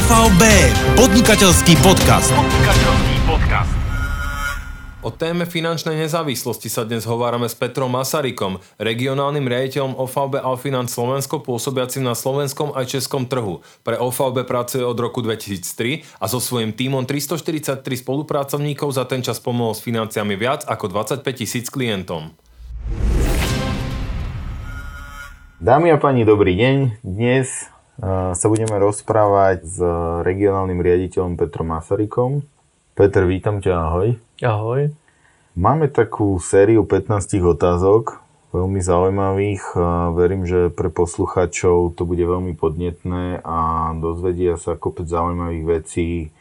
OVB, podnikateľský podcast. Podnikateľský podcast. O téme finančnej nezávislosti sa dnes hovárame s Petrom Masarykom, regionálnym riaditeľom OVB Alfinanc Slovensko, pôsobiacim na slovenskom aj českom trhu. Pre OVB pracuje od roku 2003 a so svojím tímom 343 spolupracovníkov za ten čas pomohol s financiami viac ako 25 tisíc klientom. Dámy a páni, dobrý deň. Dnes sa budeme rozprávať s regionálnym riaditeľom Petrom Masarykom. Peter, vítam ťa, ahoj. Ahoj. Máme takú sériu 15 otázok, veľmi zaujímavých. Verím, že pre poslucháčov to bude veľmi podnetné a dozvedia sa kopec zaujímavých vecí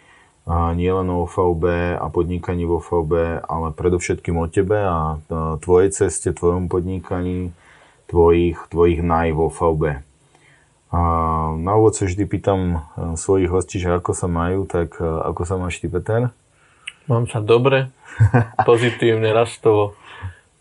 nielen o VB a podnikaní vo VB, ale predovšetkým o tebe a tvojej ceste, tvojom podnikaní, tvojich, tvojich naj vo VB. A na úvod sa vždy pýtam svojich hostí, že ako sa majú, tak ako sa máš ty, Peter? Mám sa dobre, pozitívne, rastovo,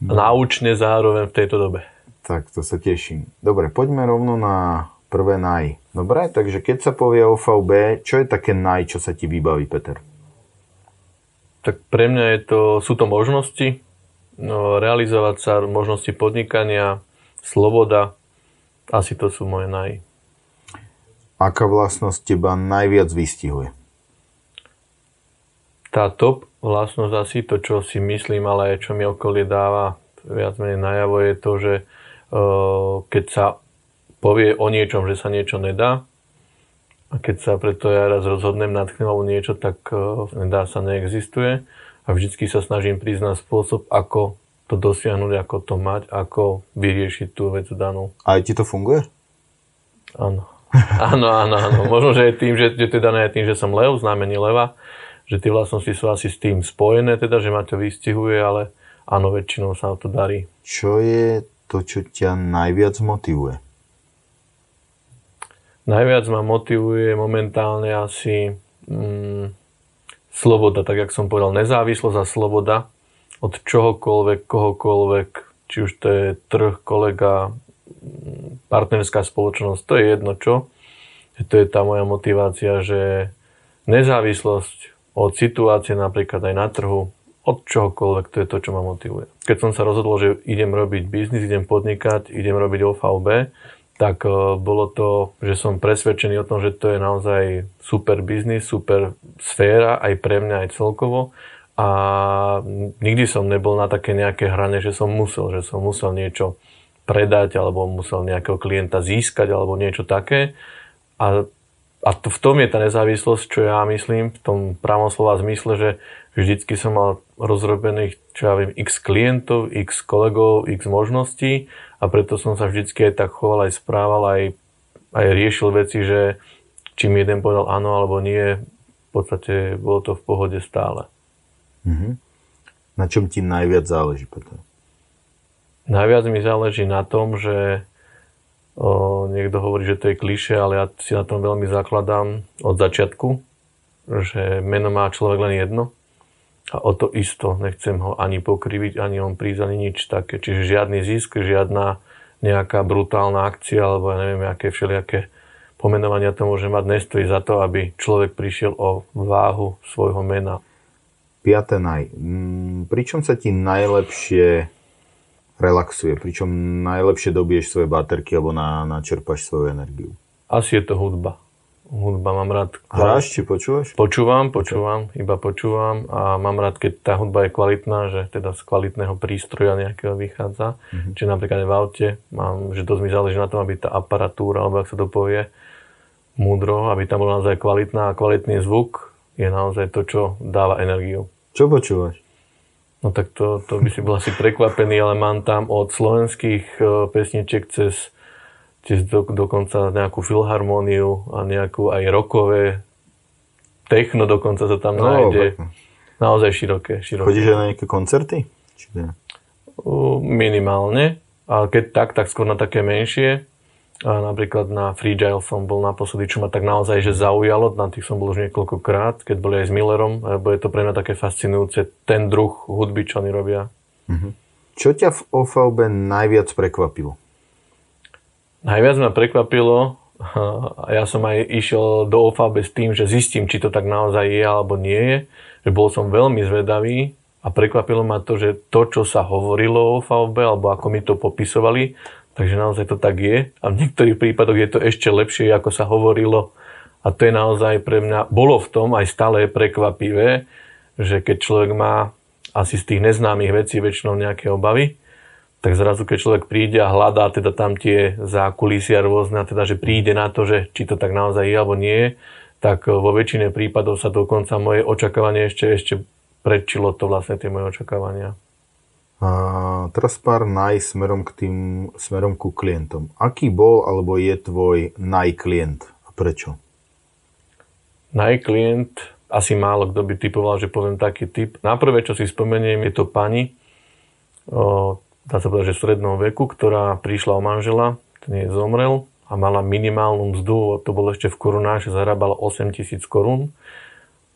náučne zároveň v tejto dobe. Tak, to sa teším. Dobre, poďme rovno na prvé naj. Dobre, takže keď sa povie o VB, čo je také naj, čo sa ti vybaví, Peter? Tak pre mňa je to, sú to možnosti, no, realizovať sa, možnosti podnikania, sloboda, asi to sú moje naj. Aká vlastnosť teba najviac vystihuje? tá top vlastnosť asi to, čo si myslím, ale aj čo mi okolie dáva viac menej najavo je to, že uh, keď sa povie o niečom, že sa niečo nedá a keď sa preto ja raz rozhodnem alebo niečo, tak uh, nedá sa, neexistuje a vždycky sa snažím priznať spôsob, ako to dosiahnuť, ako to mať, ako vyriešiť tú vec danú. A aj ti to funguje? Áno. Áno, áno, áno. Možno, že je tým, že, že to je dané tým, že som lev, znamení leva, že tie vlastnosti sú asi s tým spojené, teda, že ma to vystihuje, ale áno, väčšinou sa to darí. Čo je to, čo ťa najviac motivuje? Najviac ma motivuje momentálne asi mm, sloboda, tak jak som povedal, nezávislosť a sloboda od čohokoľvek, kohokoľvek, či už to je trh, kolega, partnerská spoločnosť, to je jedno čo. To je tá moja motivácia, že nezávislosť od situácie napríklad aj na trhu, od čohokoľvek, to je to, čo ma motivuje. Keď som sa rozhodol, že idem robiť biznis, idem podnikať, idem robiť OVB, tak e, bolo to, že som presvedčený o tom, že to je naozaj super biznis, super sféra aj pre mňa, aj celkovo. A nikdy som nebol na také nejaké hrane, že som musel, že som musel niečo predať alebo musel nejakého klienta získať alebo niečo také. A a to, v tom je tá nezávislosť, čo ja myslím, v tom pravom slova zmysle, že vždycky som mal rozrobených, čo ja viem, x klientov, x kolegov, x možností a preto som sa vždycky aj tak choval, aj správal, aj, aj riešil veci, že či mi jeden povedal áno alebo nie, v podstate bolo to v pohode stále. Mm-hmm. Na čom ti najviac záleží, Peter? Najviac mi záleží na tom, že O, niekto hovorí, že to je kliše, ale ja si na tom veľmi zakladám od začiatku, že meno má človek len jedno a o to isto nechcem ho ani pokriviť, ani on prísť, ani nič také. Čiže žiadny zisk, žiadna nejaká brutálna akcia alebo ja neviem, aké všelijaké pomenovania to môže mať, nestojí za to, aby človek prišiel o váhu svojho mena. Piaté naj. Pričom sa ti najlepšie relaxuje, pričom najlepšie dobiješ svoje baterky alebo na, načerpaš svoju energiu? Asi je to hudba. Hudba mám rád. Hráš či počúvaš? Počúvam, počúvam, iba počúvam a mám rád, keď tá hudba je kvalitná, že teda z kvalitného prístroja nejakého vychádza. Mm-hmm. Čiže napríklad v aute mám, že dosť mi záleží na tom, aby tá aparatúra, alebo ak sa to povie, múdro, aby tam bola naozaj kvalitná a kvalitný zvuk je naozaj to, čo dáva energiu. Čo počúvaš? No tak to, to by si bol asi prekvapený, ale mám tam od slovenských e, pesniček cez, cez do, dokonca nejakú filharmóniu a nejakú aj rokové techno dokonca sa tam no, nájde. Pekne. Naozaj široké, široké. Chodíš aj na nejaké koncerty? Či ne? Minimálne, ale keď tak, tak skôr na také menšie. A napríklad na Freegile som bol naposledy, čo ma tak naozaj že zaujalo, na tých som bol už niekoľkokrát, keď boli aj s Millerom, lebo je to pre mňa také fascinujúce, ten druh hudby, čo oni robia. Mm-hmm. Čo ťa v OVB najviac prekvapilo? Najviac ma prekvapilo, A ja som aj išiel do OFAB s tým, že zistím, či to tak naozaj je alebo nie je. Že bol som veľmi zvedavý a prekvapilo ma to, že to, čo sa hovorilo o OFAB, alebo ako mi to popisovali, takže naozaj to tak je. A v niektorých prípadoch je to ešte lepšie, ako sa hovorilo. A to je naozaj pre mňa, bolo v tom aj stále prekvapivé, že keď človek má asi z tých neznámych vecí väčšinou nejaké obavy, tak zrazu, keď človek príde a hľadá teda tam tie zákulisia rôzne, teda, že príde na to, že či to tak naozaj je alebo nie tak e, vo väčšine prípadov sa dokonca moje očakávanie ešte, ešte predčilo to vlastne tie moje očakávania. A teraz pár naj smerom, k tým, smerom ku klientom. Aký bol alebo je tvoj najklient a prečo? Najklient, asi málo kto by typoval, že poviem taký typ. Na prvé, čo si spomeniem, je to pani, o, dá sa povedať, že v strednom veku, ktorá prišla o manžela, ten jej zomrel a mala minimálnu mzdu, to bolo ešte v korunách, že zarábala 8 tisíc korún.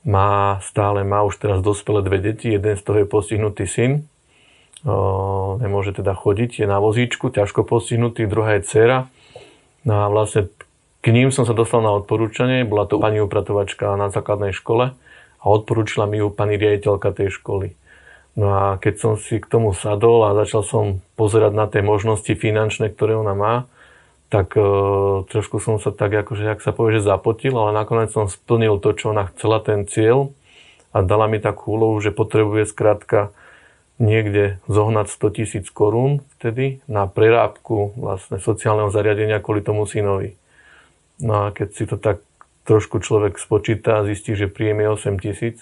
Má stále, má už teraz dospelé dve deti, jeden z toho je postihnutý syn, nemôže teda chodiť, je na vozíčku, ťažko postihnutý, druhá je dcera. No a vlastne k ním som sa dostal na odporúčanie, bola to pani upratovačka na základnej škole a odporúčila mi ju pani riaditeľka tej školy. No a keď som si k tomu sadol a začal som pozerať na tie možnosti finančné, ktoré ona má, tak e, trošku som sa tak akože, ak sa povie, že zapotil, ale nakoniec som splnil to, čo ona chcela, ten cieľ a dala mi takú úlohu, že potrebuje skrátka niekde zohnať 100 tisíc korún vtedy na prerábku vlastne sociálneho zariadenia kvôli tomu synovi. No a keď si to tak trošku človek spočíta a zistí, že príjem je 8 tisíc,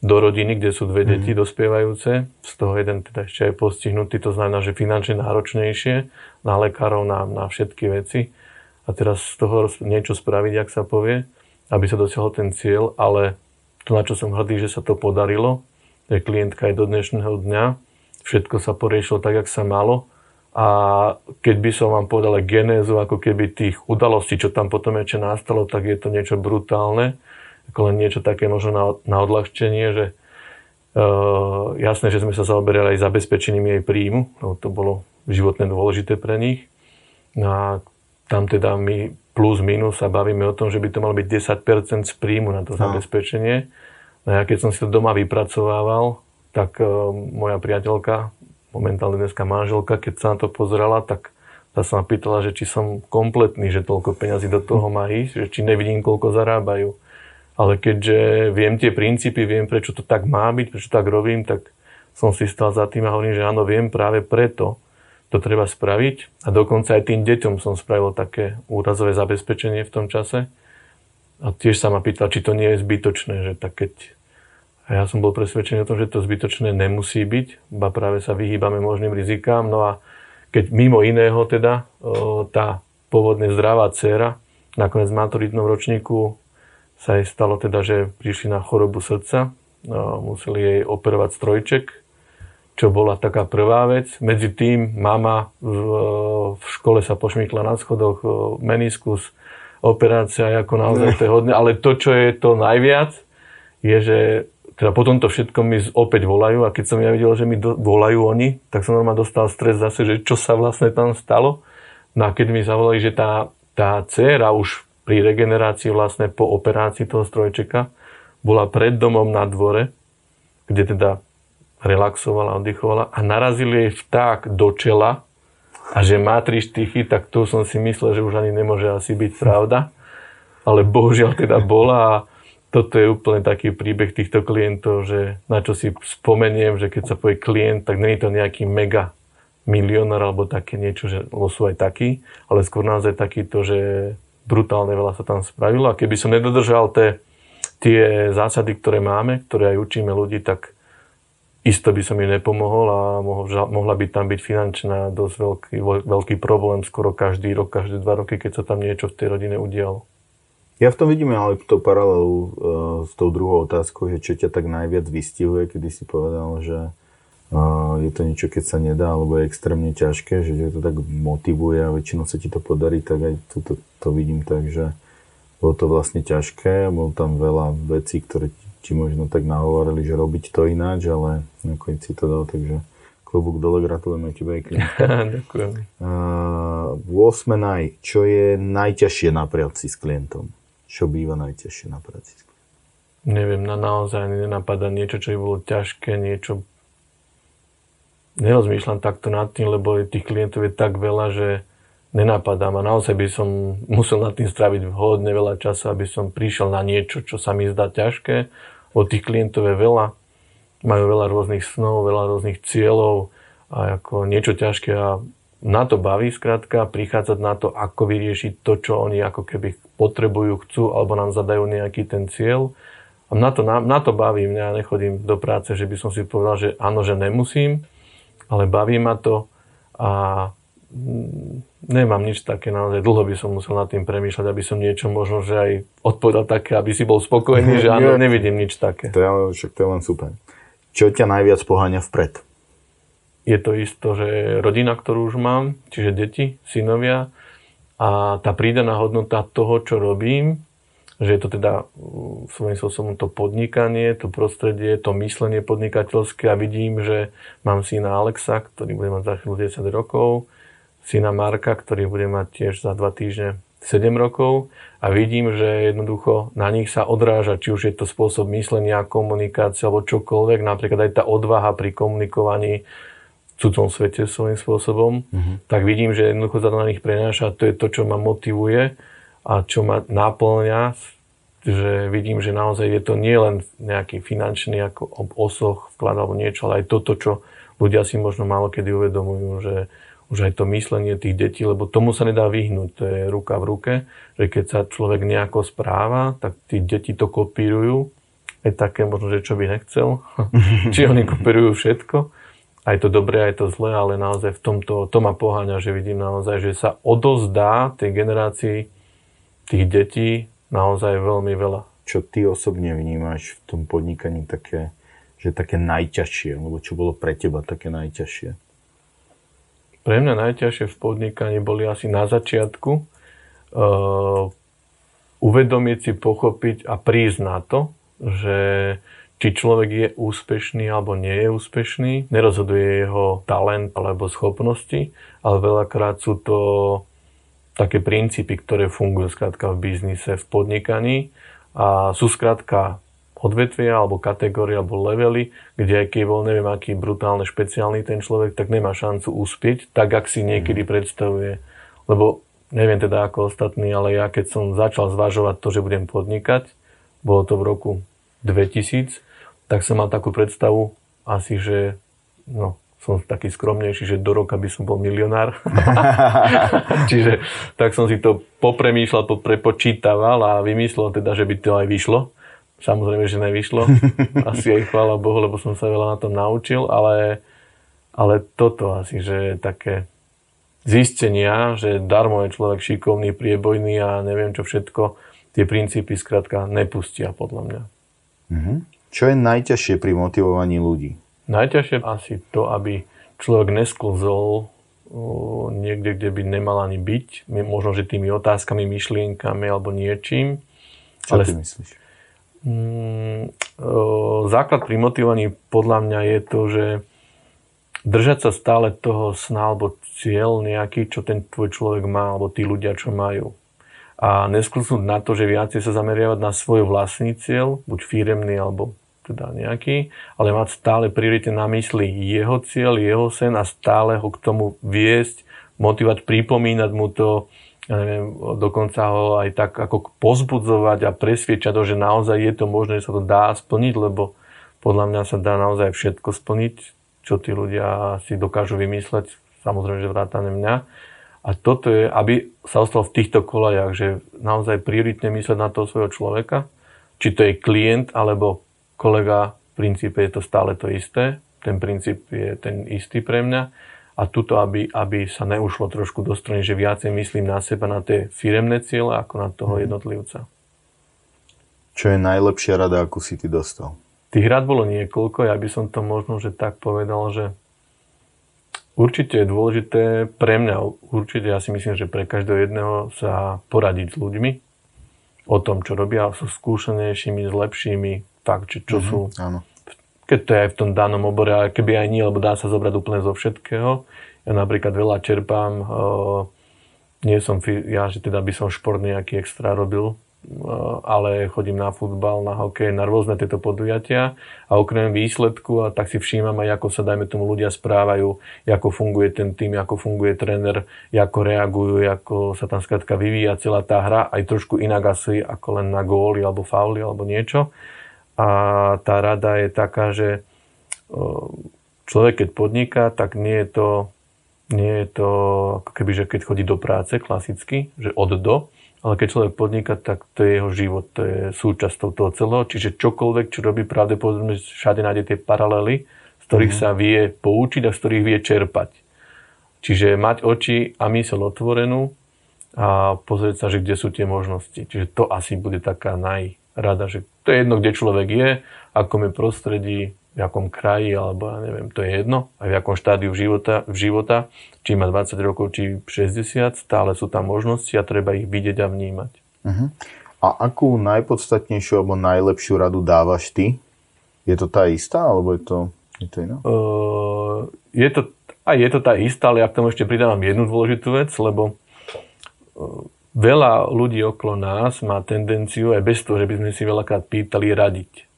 do rodiny, kde sú dve deti mm. dospievajúce, z toho jeden teda ešte aj postihnutý, to znamená, že finančne náročnejšie na lekárov, na, na všetky veci. A teraz z toho niečo spraviť, ak sa povie, aby sa dosiahol ten cieľ, ale to, na čo som hrdý, že sa to podarilo, že klientka aj do dnešného dňa, všetko sa poriešilo tak, jak sa malo. A keď by som vám povedal genézu ako keby tých udalostí, čo tam potom ešte nastalo, tak je to niečo brutálne ako len niečo také možno na, na odľahčenie, že uh, jasné, že sme sa zaoberali aj zabezpečením jej príjmu, lebo to bolo životné dôležité pre nich. No a tam teda my plus minus sa bavíme o tom, že by to malo byť 10% z príjmu na to no. zabezpečenie. No a keď som si to doma vypracovával, tak uh, moja priateľka, momentálne dneska manželka, keď sa na to pozerala, tak tá sa ma pýtala, že či som kompletný, že toľko peňazí do toho má ísť, že či nevidím, koľko zarábajú ale keďže viem tie princípy, viem, prečo to tak má byť, prečo tak robím, tak som si stal za tým a hovorím, že áno, viem práve preto to treba spraviť. A dokonca aj tým deťom som spravil také úrazové zabezpečenie v tom čase. A tiež sa ma pýtal, či to nie je zbytočné, že tak keď... A ja som bol presvedčený o tom, že to zbytočné nemusí byť, ba práve sa vyhýbame možným rizikám. No a keď mimo iného teda tá pôvodne zdravá dcera nakoniec v maturitnom ročníku sa jej stalo teda, že prišli na chorobu srdca, a museli jej operovať strojček, čo bola taká prvá vec. Medzi tým mama v, v škole sa pošmykla na schodoch, meniskus, operácia, ako naozaj to je hodné. Ale to, čo je to najviac, je, že teda po tomto všetkom mi opäť volajú a keď som ja videl, že mi do, volajú oni, tak som normálne dostal stres zase, že čo sa vlastne tam stalo. No a keď mi zavolali, že tá, tá dcéra už pri regenerácii vlastne po operácii toho strojčeka bola pred domom na dvore, kde teda relaxovala, oddychovala a narazil jej vták do čela a že má tri štychy, tak to som si myslel, že už ani nemôže asi byť pravda. Ale bohužiaľ teda bola a toto je úplne taký príbeh týchto klientov, že na čo si spomeniem, že keď sa povie klient, tak je to nejaký mega milionár alebo také niečo, že, sú aj takí, ale skôr naozaj takýto, že brutálne veľa sa tam spravilo a keby som nedodržal tie, tie zásady, ktoré máme, ktoré aj učíme ľudí, tak isto by som im nepomohol a mohla by tam byť finančná dosť veľký, veľký problém skoro každý rok, každé dva roky, keď sa tam niečo v tej rodine udialo. Ja v tom vidím ale tú paralelu uh, s tou druhou otázkou, že čo ťa tak najviac vystihuje, kedy si povedal, že je to niečo, keď sa nedá, alebo je extrémne ťažké, že to tak motivuje a väčšinou sa ti to podarí, tak aj to, to, to vidím tak, že bolo to vlastne ťažké, bolo tam veľa vecí, ktoré ti možno tak nahovorili, že robiť to ináč, ale nakoniec si to dal, takže Klobúk dole, gratulujeme aj klientom. Ďakujem. Uh, 8. naj, čo je najťažšie na práci s klientom? Čo býva najťažšie na práci s klientom? Neviem, na naozaj nenapadá niečo, čo by bolo ťažké, niečo... Nerozmýšľam takto nad tým, lebo tých klientov je tak veľa, že nenapadá ma. Naozaj by som musel nad tým stráviť hodne veľa času, aby som prišiel na niečo, čo sa mi zdá ťažké. Od tých klientov je veľa majú veľa rôznych snov, veľa rôznych cieľov a ako niečo ťažké a na to baví skrátka, prichádzať na to, ako vyriešiť to, čo oni ako keby potrebujú, chcú, alebo nám zadajú nejaký ten cieľ. A na to, na, na to baví mňa, ja nechodím do práce, že by som si povedal, že áno, že nemusím, ale baví ma to a mm, nemám nič také, naozaj dlho by som musel nad tým premýšľať, aby som niečo možno, že aj odpovedal také, aby si bol spokojný, že áno, nevidím nič také. To je, však to je len super. Čo ťa najviac poháňa vpred? Je to isto, že rodina, ktorú už mám, čiže deti, synovia a tá prídaná hodnota toho, čo robím, že je to teda uh, svojím spôsobom to podnikanie, to prostredie, to myslenie podnikateľské a vidím, že mám syna Alexa, ktorý bude mať za chvíľu 10 rokov, syna Marka, ktorý bude mať tiež za 2 týždne 7 rokov a vidím, že jednoducho na nich sa odráža, či už je to spôsob myslenia, komunikácie alebo čokoľvek, napríklad aj tá odvaha pri komunikovaní v cudzom svete svojím spôsobom, mm-hmm. tak vidím, že jednoducho sa to na nich prenáša. To je to, čo ma motivuje a čo ma náplňa, že vidím, že naozaj je to nie len nejaký finančný ako osoch, vklad alebo niečo, ale aj toto, čo ľudia si možno málo kedy uvedomujú, že už aj to myslenie tých detí, lebo tomu sa nedá vyhnúť, to je ruka v ruke, že keď sa človek nejako správa, tak tí deti to kopírujú, je také možno, že čo by nechcel, či oni kopírujú všetko, aj to dobré, aj to zlé, ale naozaj v tomto, to ma poháňa, že vidím naozaj, že sa odozdá tej generácii tých detí naozaj veľmi veľa. Čo ty osobne vnímaš v tom podnikaní také, že také najťažšie, alebo čo bolo pre teba také najťažšie? Pre mňa najťažšie v podnikaní boli asi na začiatku uh, uvedomiť si, pochopiť a prísť na to, že či človek je úspešný alebo nie je úspešný, nerozhoduje jeho talent alebo schopnosti, ale veľakrát sú to také princípy, ktoré fungujú skrátka v biznise, v podnikaní a sú skrátka odvetvia alebo kategórie alebo levely, kde aj keď bol neviem aký brutálne špeciálny ten človek, tak nemá šancu uspieť, tak ak si niekedy mhm. predstavuje. Lebo neviem teda ako ostatní, ale ja keď som začal zvažovať to, že budem podnikať, bolo to v roku 2000, tak som mal takú predstavu asi, že no, som taký skromnejší, že do roka by som bol milionár. Čiže tak som si to popremýšľal, poprepočítaval a vymyslel teda, že by to aj vyšlo. Samozrejme, že nevyšlo. Asi aj chvála Bohu, lebo som sa veľa na tom naučil, ale, ale toto asi, že také zistenia, že darmo je človek šikovný, priebojný a neviem čo všetko, tie princípy skrátka nepustia podľa mňa. Mm-hmm. Čo je najťažšie pri motivovaní ľudí? Najťažšie asi to, aby človek nesklzol niekde, kde by nemal ani byť, možno, že tými otázkami, myšlienkami alebo niečím. Čo ale, ty myslíš? Mm, základ pri motivovaní podľa mňa je to, že držať sa stále toho sna alebo cieľ nejaký, čo ten tvoj človek má, alebo tí ľudia, čo majú. A nesklusnúť na to, že viacej sa zameriavať na svoj vlastný cieľ, buď firemný alebo teda nejaký, ale mať stále priorite na mysli jeho cieľ, jeho sen a stále ho k tomu viesť, motivovať, pripomínať mu to, ja neviem, dokonca ho aj tak ako pozbudzovať a presviečať že naozaj je to možné, že sa to dá splniť, lebo podľa mňa sa dá naozaj všetko splniť, čo tí ľudia si dokážu vymysleť, samozrejme, že vrátane mňa. A toto je, aby sa ostal v týchto kolajach, že naozaj prioritne mysleť na toho svojho človeka, či to je klient alebo kolega, v princípe je to stále to isté, ten princíp je ten istý pre mňa a tuto, aby, aby sa neušlo trošku do strany, že viacej myslím na seba, na tie firemné ciele, ako na toho mhm. jednotlivca. Čo je najlepšia rada, akú si ty dostal? Tých rád bolo niekoľko, ja by som to možno, že tak povedal, že určite je dôležité pre mňa, určite ja si myslím, že pre každého jedného sa poradiť s ľuďmi o tom, čo robia, sú skúsenejšími, s lepšími, fakt, čo, čo mm-hmm, sú áno keď to je aj v tom danom obore, ale keby aj nie, lebo dá sa zobrať úplne zo všetkého. Ja napríklad veľa čerpám, uh, nie som, ja že teda by som šport nejaký extra robil, ale chodím na futbal, na hokej, na rôzne tieto podujatia a okrem výsledku a tak si všímam aj, ako sa, dajme tomu, ľudia správajú, ako funguje ten tým, ako funguje tréner, ako reagujú, ako sa tam skrátka vyvíja celá tá hra, aj trošku inak asi ako len na góly alebo fauly alebo niečo. A tá rada je taká, že človek keď podniká, tak nie je to, nie je to ako keby, že keď chodí do práce klasicky, že od do, ale keď človek podniká, tak to je jeho život, to je súčasťou toho celého. Čiže čokoľvek, čo robí, pravdepodobne všade nájde tie paralely, z ktorých mm. sa vie poučiť a z ktorých vie čerpať. Čiže mať oči a mysel otvorenú a pozrieť sa, že kde sú tie možnosti. Čiže to asi bude taká najrada, že to je jedno, kde človek je, akom je prostredí, v akom kraji, alebo ja neviem, to je jedno, aj v akom štádiu života, v života, či má 20 rokov, či 60, stále sú tam možnosti a treba ich vidieť a vnímať. Uh-huh. A akú najpodstatnejšiu alebo najlepšiu radu dávaš ty? Je to tá istá, alebo je to, je to iná? Uh, je to, aj je to tá istá, ale ja k tomu ešte pridávam jednu dôležitú vec, lebo uh, veľa ľudí okolo nás má tendenciu, aj bez toho, že by sme si veľakrát pýtali, radiť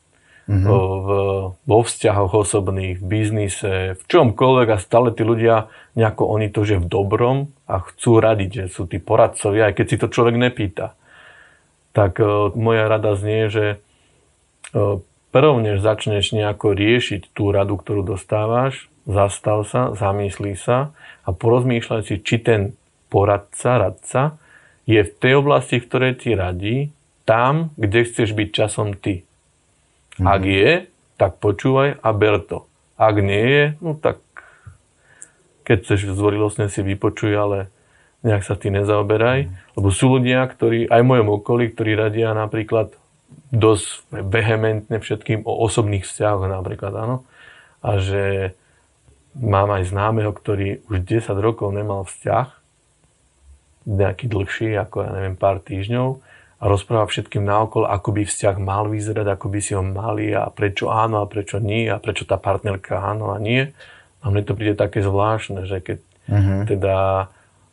mm-hmm. v, vo vzťahoch osobných, v biznise, v čomkoľvek a stále tí ľudia nejako oni to, že v dobrom a chcú radiť, že sú tí poradcovia, aj keď si to človek nepýta. Tak uh, moja rada znie, že uh, prv, než začneš nejako riešiť tú radu, ktorú dostávaš, zastav sa, zamyslí sa a porozmýšľaj si, či ten poradca, radca je v tej oblasti, v ktorej ti radí, tam, kde chceš byť časom ty. Mm. Ak je, tak počúvaj a ber to. Ak nie je, no tak keď chceš zvorilostne si vypočuj, ale nejak sa ty nezaoberaj. Mm. Lebo sú ľudia, ktorí, aj v mojom okolí, ktorí radia napríklad dosť vehementne všetkým o osobných vzťahoch napríklad, áno. A že mám aj známeho, ktorý už 10 rokov nemal vzťah, nejaký dlhší, ako ja neviem, pár týždňov a rozpráva všetkým naokolo, ako by vzťah mal vyzerať, ako by si ho mali a prečo áno a prečo nie a prečo tá partnerka áno a nie. A mne to príde také zvláštne, že keď uh-huh. teda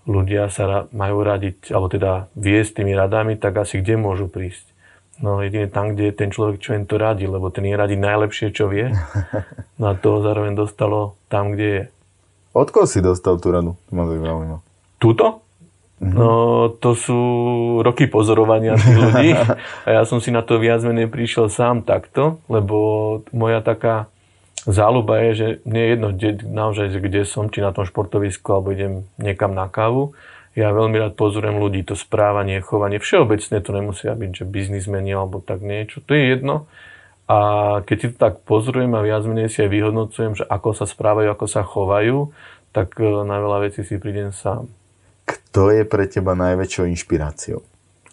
ľudia sa majú radiť, alebo teda viesť tými radami, tak asi kde môžu prísť? No jedine tam, kde je ten človek, čo im to radí, lebo ten je radí najlepšie, čo vie. No a to zároveň dostalo tam, kde je. Od koho si dostal tú radu? To ma zaujíma. Tuto? Mm-hmm. No, to sú roky pozorovania tých ľudí a ja som si na to viac menej prišiel sám takto, lebo moja taká záľuba je, že mne je jedno, kde, naozaj, kde som, či na tom športovisku, alebo idem niekam na kávu. Ja veľmi rád pozorujem ľudí, to správanie, chovanie. Všeobecne to nemusia byť, že biznismeni alebo tak niečo. To je jedno. A keď si to tak pozorujem a viac menej si aj vyhodnocujem, že ako sa správajú, ako sa chovajú, tak eh, na veľa vecí si prídem sám. Kto je pre teba najväčšou inšpiráciou?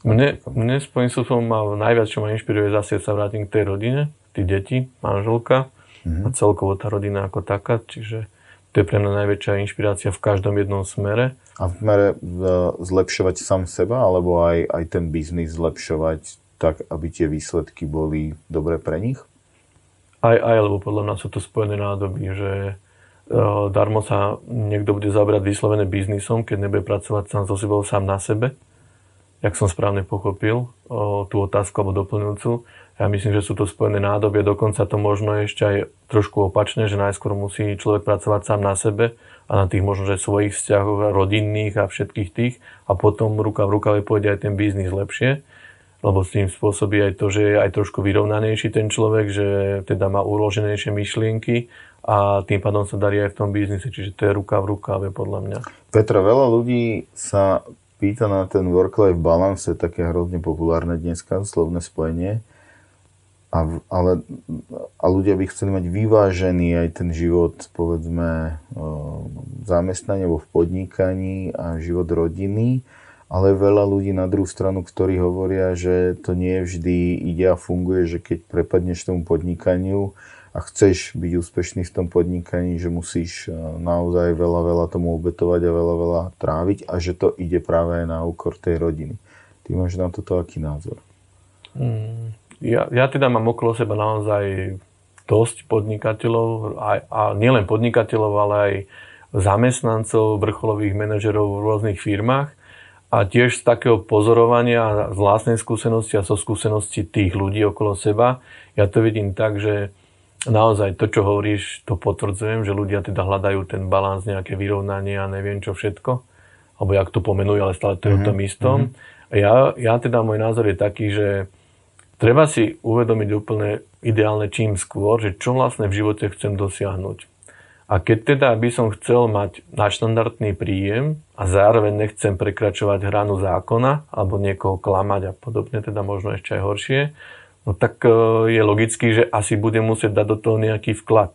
Mne, mne svojím spôsobom ma najviac, čo ma inšpiruje, zase sa vrátim k tej rodine, tí deti, manželka mm-hmm. a celkovo tá rodina ako taká, čiže to je pre mňa najväčšia inšpirácia v každom jednom smere. A v smere e, zlepšovať sám seba, alebo aj, aj ten biznis zlepšovať tak, aby tie výsledky boli dobré pre nich? Aj, aj, lebo podľa mňa sú to spojené nádoby, že darmo sa niekto bude zabrať vyslovene biznisom, keď nebude pracovať sám so sebou, sám na sebe. Jak som správne pochopil o, tú otázku alebo doplňujúcu. Ja myslím, že sú to spojené nádobie, dokonca to možno ešte aj trošku opačne, že najskôr musí človek pracovať sám na sebe a na tých možno, že svojich vzťahoch, rodinných a všetkých tých a potom ruka v rukave pôjde aj ten biznis lepšie lebo s tým spôsobí aj to, že je aj trošku vyrovnanejší ten človek, že teda má uloženejšie myšlienky a tým pádom sa darí aj v tom biznise, čiže to je ruka v rukáve podľa mňa. Petra, veľa ľudí sa pýta na ten work-life balance, také hrozne populárne dneska, slovné spojenie. A, ale, a ľudia by chceli mať vyvážený aj ten život, povedzme, v zamestnaní alebo v podnikaní a život rodiny, ale veľa ľudí na druhú stranu, ktorí hovoria, že to nie vždy ide a funguje, že keď prepadneš tomu podnikaniu, a chceš byť úspešný v tom podnikaní, že musíš e, naozaj veľa, veľa tomu obetovať a veľa, veľa tráviť a že to ide práve na úkor tej rodiny. Ty máš na toto aký názor? Mm, ja, ja teda mám okolo seba naozaj dosť podnikateľov, a, a nielen podnikateľov, ale aj zamestnancov, vrcholových manažerov v rôznych firmách a tiež z takého pozorovania z vlastnej skúsenosti a zo skúsenosti tých ľudí okolo seba, ja to vidím tak, že naozaj to, čo hovoríš, to potvrdzujem, že ľudia teda hľadajú ten balans, nejaké vyrovnanie a neviem čo všetko, alebo jak to pomenujú, ale stále to je mm-hmm. o tom mhm, istom. Mm-hmm. Ja, ja teda, môj názor je taký, že treba si uvedomiť úplne ideálne čím skôr, že čo vlastne v živote chcem dosiahnuť. A keď teda by som chcel mať nadštandardný príjem a zároveň nechcem prekračovať hranu zákona alebo niekoho klamať a podobne, teda možno ešte aj horšie, no tak e, je logický, že asi budem musieť dať do toho nejaký vklad.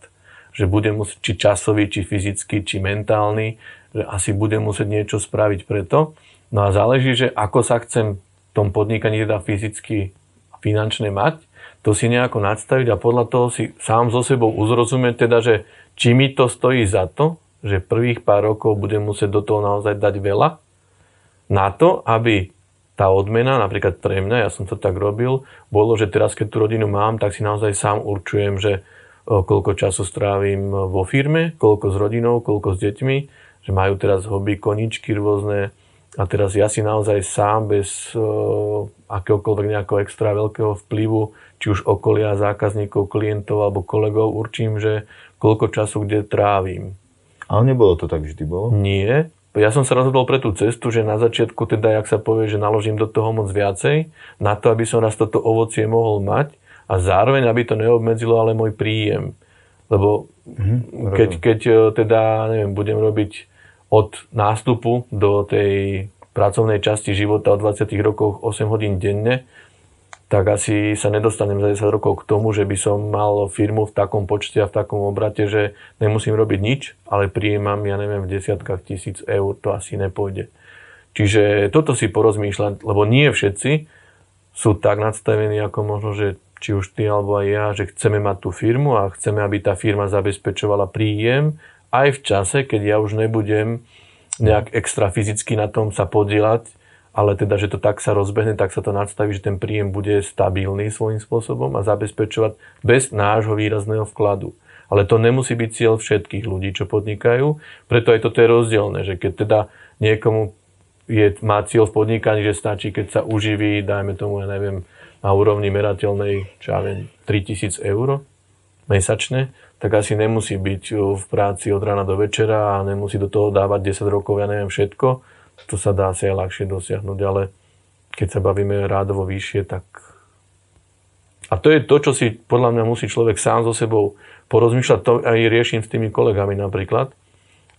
Že budem musieť, či časový, či fyzický, či mentálny, že asi budem musieť niečo spraviť preto. No a záleží, že ako sa chcem v tom podnikaní teda fyzicky a finančne mať, to si nejako nadstaviť a podľa toho si sám so sebou uzrozumieť teda, že či mi to stojí za to, že prvých pár rokov budem musieť do toho naozaj dať veľa, na to, aby tá odmena, napríklad pre mňa, ja som to tak robil, bolo, že teraz, keď tú rodinu mám, tak si naozaj sám určujem, že koľko času strávim vo firme, koľko s rodinou, koľko s deťmi, že majú teraz hobby, koničky rôzne, a teraz ja si naozaj sám bez uh, akéhokoľvek nejakého extra veľkého vplyvu, či už okolia, zákazníkov, klientov alebo kolegov, určím, že koľko času kde trávim. Ale nebolo to tak vždy, bolo? Nie. Ja som sa rozhodol pre tú cestu, že na začiatku teda, jak sa povie, že naložím do toho moc viacej, na to, aby som raz toto ovocie mohol mať a zároveň, aby to neobmedzilo ale môj príjem. Lebo mm-hmm, keď, keď e, teda, neviem, budem robiť od nástupu do tej pracovnej časti života od 20 rokoch 8 hodín denne, tak asi sa nedostanem za 10 rokov k tomu, že by som mal firmu v takom počte a v takom obrate, že nemusím robiť nič, ale príjemám, ja neviem, v desiatkách tisíc eur, to asi nepôjde. Čiže toto si porozmýšľať, lebo nie všetci sú tak nadstavení, ako možno, že či už ty alebo aj ja, že chceme mať tú firmu a chceme, aby tá firma zabezpečovala príjem aj v čase, keď ja už nebudem nejak extra fyzicky na tom sa podielať, ale teda, že to tak sa rozbehne, tak sa to nadstaví, že ten príjem bude stabilný svojím spôsobom a zabezpečovať bez nášho výrazného vkladu. Ale to nemusí byť cieľ všetkých ľudí, čo podnikajú. Preto aj toto je rozdielne, že keď teda niekomu je, má cieľ v podnikaní, že stačí, keď sa uživí, dajme tomu, ja neviem, na úrovni merateľnej, čo ja viem, 3000 eur mesačne, tak asi nemusí byť v práci od rána do večera a nemusí do toho dávať 10 rokov, ja neviem, všetko to sa dá asi aj ľahšie dosiahnuť, ale keď sa bavíme rádovo vyššie, tak... A to je to, čo si podľa mňa musí človek sám so sebou porozmýšľať, to aj riešim s tými kolegami napríklad.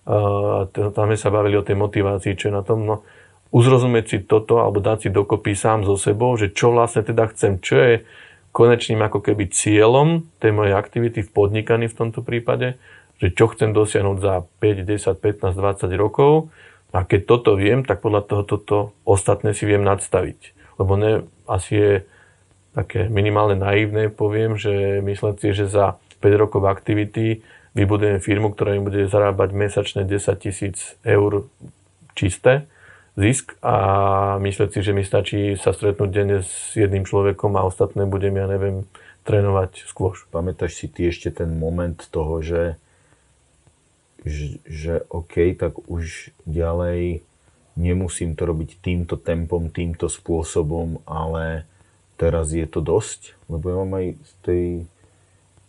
A tam sme sa bavili o tej motivácii, čo je na tom, no, uzrozumieť si toto, alebo dať si dokopy sám so sebou, že čo vlastne teda chcem, čo je konečným ako keby cieľom tej mojej aktivity v podnikaní v tomto prípade, že čo chcem dosiahnuť za 5, 10, 15, 20 rokov a keď toto viem, tak podľa toho toto ostatné si viem nadstaviť. Lebo ne, asi je také minimálne naivné, poviem, že myslieť si, že za 5 rokov aktivity vybudujem firmu, ktorá mi bude zarábať mesačne 10 tisíc eur čisté zisk a myslieť si, že mi stačí sa stretnúť denne s jedným človekom a ostatné budem, ja neviem, trénovať skôr. Pamätáš si ty ešte ten moment toho, že že, OK, tak už ďalej nemusím to robiť týmto tempom, týmto spôsobom, ale teraz je to dosť, lebo ja mám aj z tej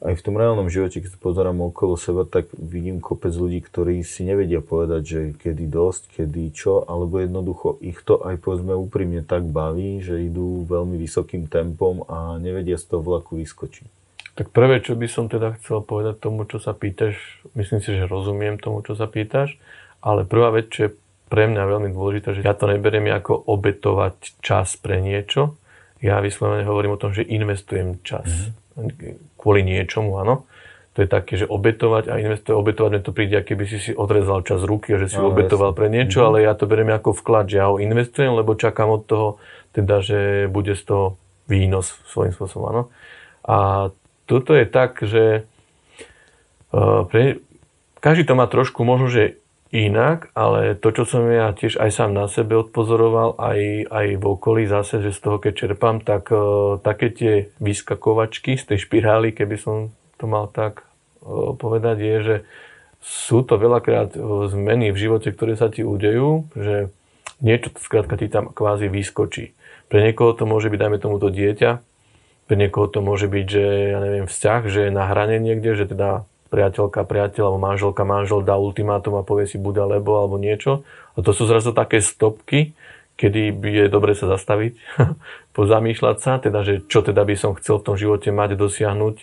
aj v tom reálnom živote, keď pozerám okolo seba, tak vidím kopec ľudí, ktorí si nevedia povedať, že kedy dosť, kedy čo, alebo jednoducho ich to aj povedzme úprimne tak baví, že idú veľmi vysokým tempom a nevedia z toho vlaku vyskočiť. Tak prvé, čo by som teda chcel povedať tomu, čo sa pýtaš, myslím si, že rozumiem tomu, čo sa pýtaš, ale prvá vec, čo je pre mňa veľmi dôležitá, že ja to neberiem ako obetovať čas pre niečo. Ja vyslovene hovorím o tom, že investujem čas mm-hmm. kvôli niečomu, áno. To je také, že obetovať a investovať, obetovať mi to príde, keby si si odrezal čas ruky a že si no, obetoval pre niečo, mm-hmm. ale ja to beriem ako vklad, že ja ho investujem, lebo čakám od toho, teda, že bude z toho výnos svojím spôsobom, áno. A toto je tak, že uh, pre, každý to má trošku možno, že inak, ale to, čo som ja tiež aj sám na sebe odpozoroval, aj, aj v okolí zase, že z toho, keď čerpám, tak uh, také tie vyskakovačky z tej špirály, keby som to mal tak povedať, je, že sú to veľakrát zmeny v živote, ktoré sa ti udejú, že niečo skrátka ti tam kvázi vyskočí. Pre niekoho to môže byť, dajme tomu to dieťa, pre niekoho to môže byť, že ja neviem, vzťah, že je na hrane niekde, že teda priateľka, priateľ alebo manželka, manžel dá ultimátum a povie si bude alebo alebo niečo. A to sú zrazu také stopky, kedy je dobre sa zastaviť, pozamýšľať sa, teda, že čo teda by som chcel v tom živote mať, dosiahnuť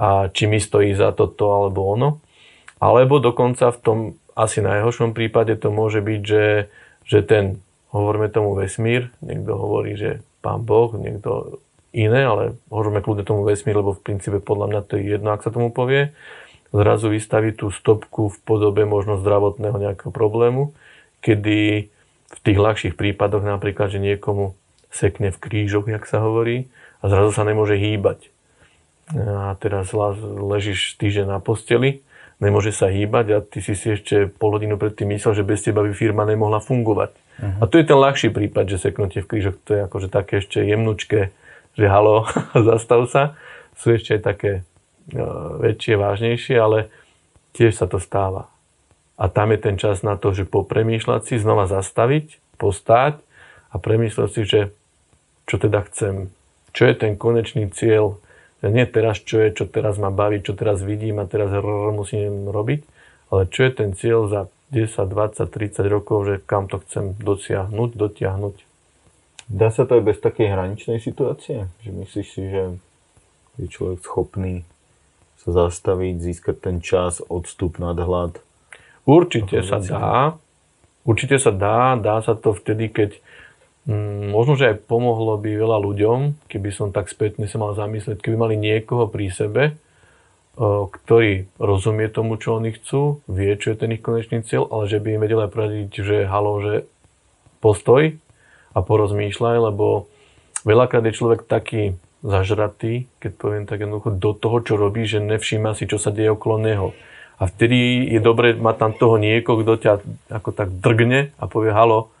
a či mi stojí za toto alebo ono. Alebo dokonca v tom asi najhoršom prípade to môže byť, že, že ten, hovoríme tomu vesmír, niekto hovorí, že pán Boh, niekto iné, ale hovoríme kľudne tomu vesmír, lebo v princípe podľa mňa to je jedno, ak sa tomu povie, zrazu vystaví tú stopku v podobe možno zdravotného nejakého problému, kedy v tých ľahších prípadoch napríklad, že niekomu sekne v krížoch, jak sa hovorí, a zrazu sa nemôže hýbať. A teraz ležíš týždeň na posteli, nemôže sa hýbať a ty si si ešte pol hodinu predtým myslel, že bez teba by firma nemohla fungovať. Uh-huh. A to je ten ľahší prípad, že seknutie v krížoch, to je akože také ešte jemnučké, že halo, zastav sa. Sú ešte aj také uh, väčšie, vážnejšie, ale tiež sa to stáva. A tam je ten čas na to, že popremýšľať si, znova zastaviť, postáť a premýšľať si, že čo teda chcem, čo je ten konečný cieľ, nie teraz čo je, čo teraz ma baví, čo teraz vidím a teraz musím robiť, ale čo je ten cieľ za 10, 20, 30 rokov, že kam to chcem dosiahnuť, dotiahnuť. Dá sa to aj bez takej hraničnej situácie? Že myslíš si, že je človek schopný sa zastaviť, získať ten čas, odstup, nadhľad? Určite sa dá. Určite sa dá. Dá sa to vtedy, keď mm, možno, že aj pomohlo by veľa ľuďom, keby som tak spätne sa mal zamyslieť, keby mali niekoho pri sebe, ktorý rozumie tomu, čo oni chcú, vie, čo je ten ich konečný cieľ, ale že by im vedel aj poradiť, že halo, že postoj a porozmýšľaj, lebo veľakrát je človek taký zažratý, keď poviem tak jednoducho, do toho, čo robí, že nevšíma si, čo sa deje okolo neho. A vtedy je dobre mať tam toho niekoho, kto ťa ako tak drgne a povie, halo,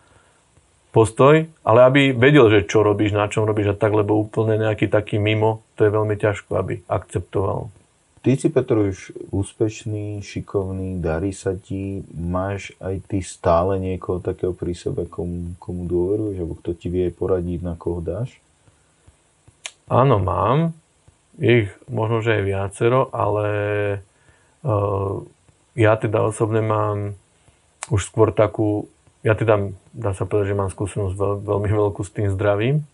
postoj, ale aby vedel, že čo robíš, na čom robíš a tak, lebo úplne nejaký taký mimo, to je veľmi ťažko, aby akceptoval. Ty si, Petr, už úspešný, šikovný, darí sa ti, máš aj ty stále niekoho takého pri sebe, komu, komu dôveruješ, alebo kto ti vie poradiť, na koho dáš? Áno, mám. Ich možno, že aj viacero, ale uh, ja teda osobne mám už skôr takú, ja teda, dá sa povedať, že mám skúsenosť veľ, veľmi veľkú s tým zdravím,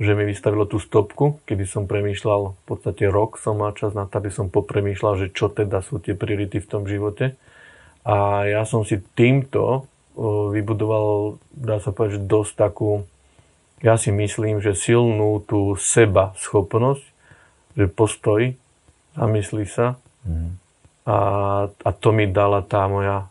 že mi vystavilo tú stopku, kedy som premýšľal, v podstate rok som mal čas na to, aby som popremýšľal, že čo teda sú tie priority v tom živote. A ja som si týmto vybudoval, dá sa povedať, že dosť takú, ja si myslím, že silnú tú seba schopnosť, že postoj, zamyslí sa. Mm. A, a to mi dala tá moja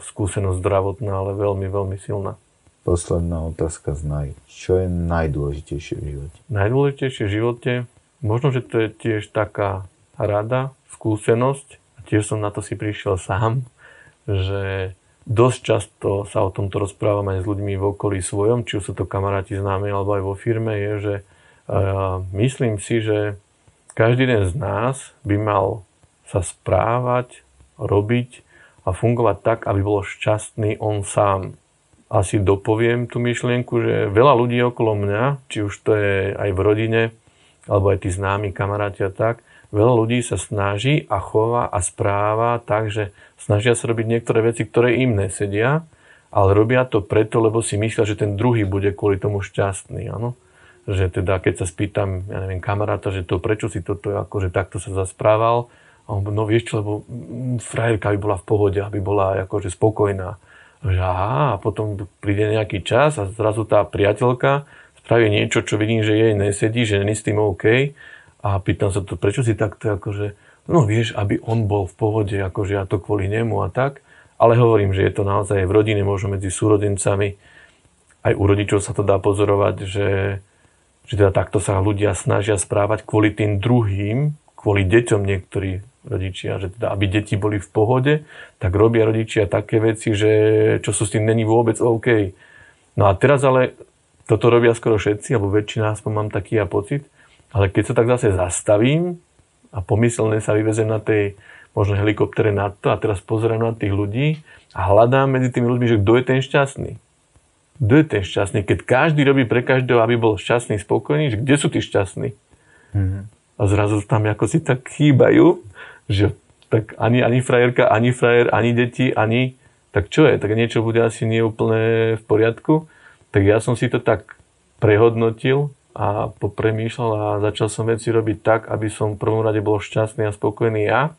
skúsenosť zdravotná, ale veľmi, veľmi silná. Posledná otázka z naj. Čo je najdôležitejšie v živote? Najdôležitejšie v živote, možno, že to je tiež taká rada, skúsenosť. A tiež som na to si prišiel sám, že dosť často sa o tomto rozprávam aj s ľuďmi v okolí svojom, či už sú to kamaráti známe alebo aj vo firme, je, že uh, myslím si, že každý jeden z nás by mal sa správať, robiť a fungovať tak, aby bol šťastný on sám asi dopoviem tú myšlienku, že veľa ľudí okolo mňa, či už to je aj v rodine, alebo aj tí známi kamaráti a tak, veľa ľudí sa snaží a chová a správa tak, že snažia sa robiť niektoré veci, ktoré im nesedia, ale robia to preto, lebo si myslia, že ten druhý bude kvôli tomu šťastný. Áno? Že teda, keď sa spýtam, ja neviem, kamaráta, že to prečo si toto akože takto sa zasprával, a on, no vieš čo, lebo frajerka by bola v pohode, aby bola akože spokojná že aha, a potom príde nejaký čas a zrazu tá priateľka spraví niečo, čo vidím, že jej nesedí, že není s tým OK. A pýtam sa to, prečo si takto akože, no vieš, aby on bol v pohode, akože ja to kvôli nemu a tak. Ale hovorím, že je to naozaj v rodine, možno medzi súrodencami. Aj u rodičov sa to dá pozorovať, že, že teda takto sa ľudia snažia správať kvôli tým druhým, kvôli deťom niektorí rodičia, že teda aby deti boli v pohode, tak robia rodičia také veci, že čo sú s tým není vôbec OK. No a teraz ale toto robia skoro všetci, alebo väčšina, aspoň mám taký ja pocit, ale keď sa tak zase zastavím a pomyselne sa vyvezem na tej možno helikoptere nad to a teraz pozerám na tých ľudí a hľadám medzi tými ľuďmi, že kto je ten šťastný. Kto je ten šťastný? Keď každý robí pre každého, aby bol šťastný, spokojný, že kde sú tí šťastní? Mm-hmm. A zrazu tam ako si tak chýbajú, že tak ani, ani frajerka, ani frajer, ani deti, ani... Tak čo je? Tak niečo bude asi nie úplne v poriadku. Tak ja som si to tak prehodnotil a popremýšľal a začal som veci robiť tak, aby som v prvom rade bol šťastný a spokojný ja.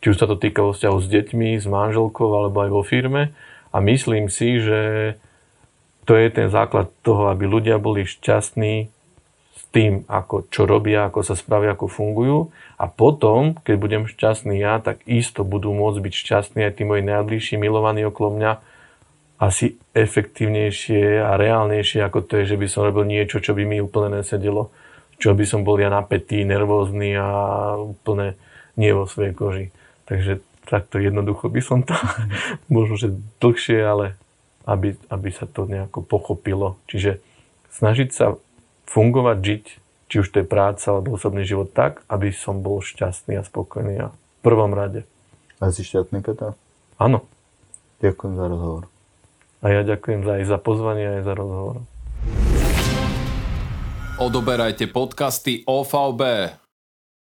Či už sa to týka vzťahu s deťmi, s manželkou alebo aj vo firme. A myslím si, že to je ten základ toho, aby ľudia boli šťastní s tým, ako, čo robia, ako sa spravia, ako fungujú. A potom, keď budem šťastný ja, tak isto budú môcť byť šťastní aj tí moji najbližší milovaní okolo mňa, asi efektívnejšie a reálnejšie ako to je, že by som robil niečo, čo by mi úplne nesedelo. Čo by som bol ja napätý, nervózny a úplne nie vo svojej koži. Takže takto jednoducho by som to, možno, že dlhšie, ale aby, aby sa to nejako pochopilo. Čiže snažiť sa fungovať, žiť, či už to je práca alebo osobný život tak, aby som bol šťastný a spokojný a v prvom rade. A si šťastný, Peter? Áno. Ďakujem za rozhovor. A ja ďakujem za, aj za pozvanie, aj za rozhovor. Odoberajte podcasty OVB.